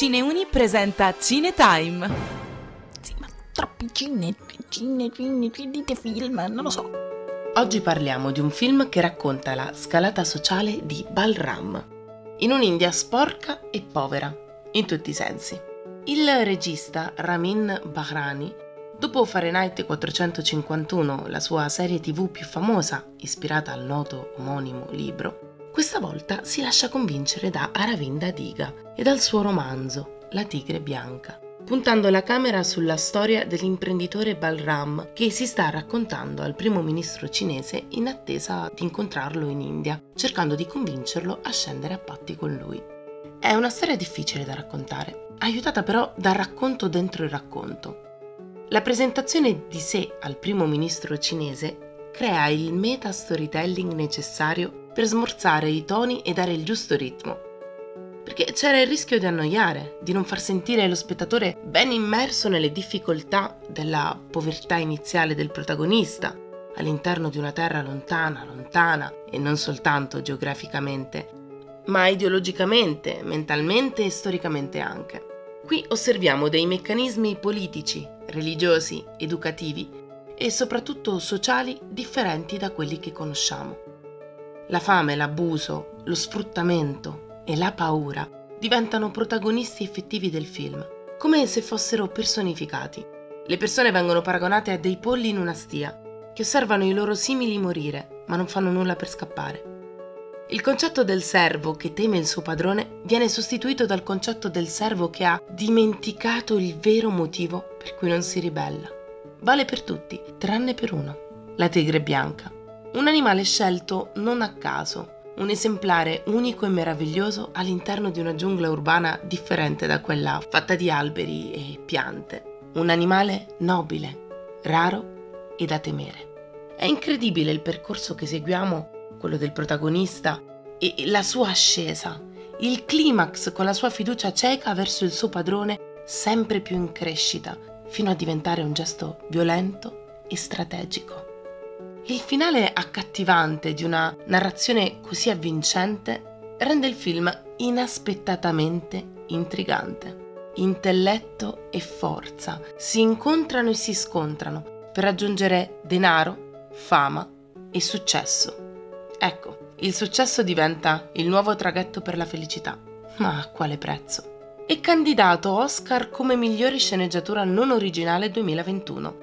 Cineuni presenta Cinetime. Sì, ma troppi cine, cine, cine, dite film, non lo so. Oggi parliamo di un film che racconta la scalata sociale di Balram, in un'India sporca e povera, in tutti i sensi. Il regista Ramin Bahrani, dopo Fahrenheit 451, la sua serie tv più famosa, ispirata al noto omonimo libro, questa volta si lascia convincere da Aravinda Diga e dal suo romanzo La tigre bianca, puntando la camera sulla storia dell'imprenditore Balram che si sta raccontando al primo ministro cinese in attesa di incontrarlo in India, cercando di convincerlo a scendere a patti con lui. È una storia difficile da raccontare, aiutata però dal racconto dentro il racconto. La presentazione di sé al primo ministro cinese crea il meta storytelling necessario per smorzare i toni e dare il giusto ritmo. Perché c'era il rischio di annoiare, di non far sentire lo spettatore ben immerso nelle difficoltà della povertà iniziale del protagonista, all'interno di una terra lontana, lontana, e non soltanto geograficamente, ma ideologicamente, mentalmente e storicamente anche. Qui osserviamo dei meccanismi politici, religiosi, educativi e soprattutto sociali differenti da quelli che conosciamo. La fame, l'abuso, lo sfruttamento e la paura diventano protagonisti effettivi del film, come se fossero personificati. Le persone vengono paragonate a dei polli in una stia, che osservano i loro simili morire, ma non fanno nulla per scappare. Il concetto del servo che teme il suo padrone viene sostituito dal concetto del servo che ha dimenticato il vero motivo per cui non si ribella. Vale per tutti, tranne per uno, la tigre bianca. Un animale scelto non a caso, un esemplare unico e meraviglioso all'interno di una giungla urbana differente da quella fatta di alberi e piante. Un animale nobile, raro e da temere. È incredibile il percorso che seguiamo, quello del protagonista, e la sua ascesa, il climax con la sua fiducia cieca verso il suo padrone sempre più in crescita, fino a diventare un gesto violento e strategico. Il finale accattivante di una narrazione così avvincente rende il film inaspettatamente intrigante. Intelletto e forza si incontrano e si scontrano per raggiungere denaro, fama e successo. Ecco, il successo diventa il nuovo traghetto per la felicità. Ma a quale prezzo? È candidato Oscar come migliore sceneggiatura non originale 2021.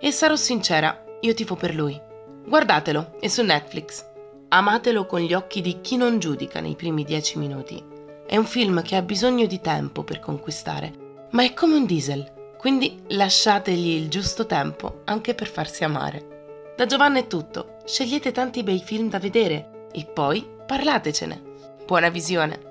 E sarò sincera, io tifo per lui. Guardatelo, è su Netflix. Amatelo con gli occhi di chi non giudica nei primi dieci minuti. È un film che ha bisogno di tempo per conquistare, ma è come un diesel, quindi lasciategli il giusto tempo anche per farsi amare. Da Giovanna è tutto, scegliete tanti bei film da vedere e poi parlatecene. Buona visione!